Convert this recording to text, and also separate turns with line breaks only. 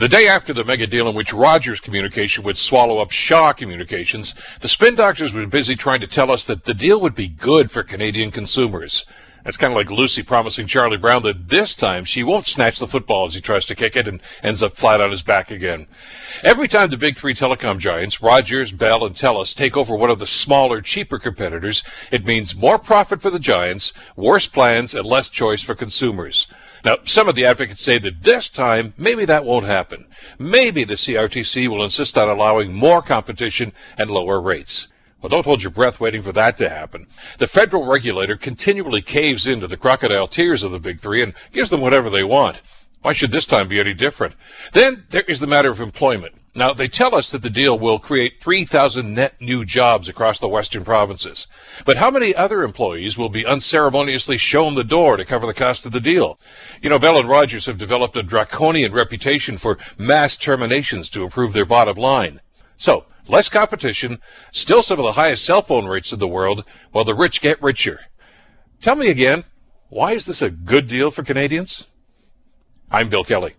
The day after the mega deal in which Rogers Communication would swallow up Shaw Communications, the spin doctors were busy trying to tell us that the deal would be good for Canadian consumers. That's kind of like Lucy promising Charlie Brown that this time she won't snatch the football as he tries to kick it and ends up flat on his back again. Every time the big three telecom giants, Rogers, Bell, and Telus, take over one of the smaller, cheaper competitors, it means more profit for the giants, worse plans, and less choice for consumers. Now, some of the advocates say that this time, maybe that won't happen. Maybe the CRTC will insist on allowing more competition and lower rates. Well, don't hold your breath waiting for that to happen. The federal regulator continually caves into the crocodile tears of the big three and gives them whatever they want. Why should this time be any different? Then there is the matter of employment. Now, they tell us that the deal will create 3,000 net new jobs across the western provinces. But how many other employees will be unceremoniously shown the door to cover the cost of the deal? You know, Bell and Rogers have developed a draconian reputation for mass terminations to improve their bottom line. So, less competition, still some of the highest cell phone rates in the world, while the rich get richer. Tell me again, why is this a good deal for Canadians? I'm Bill Kelly.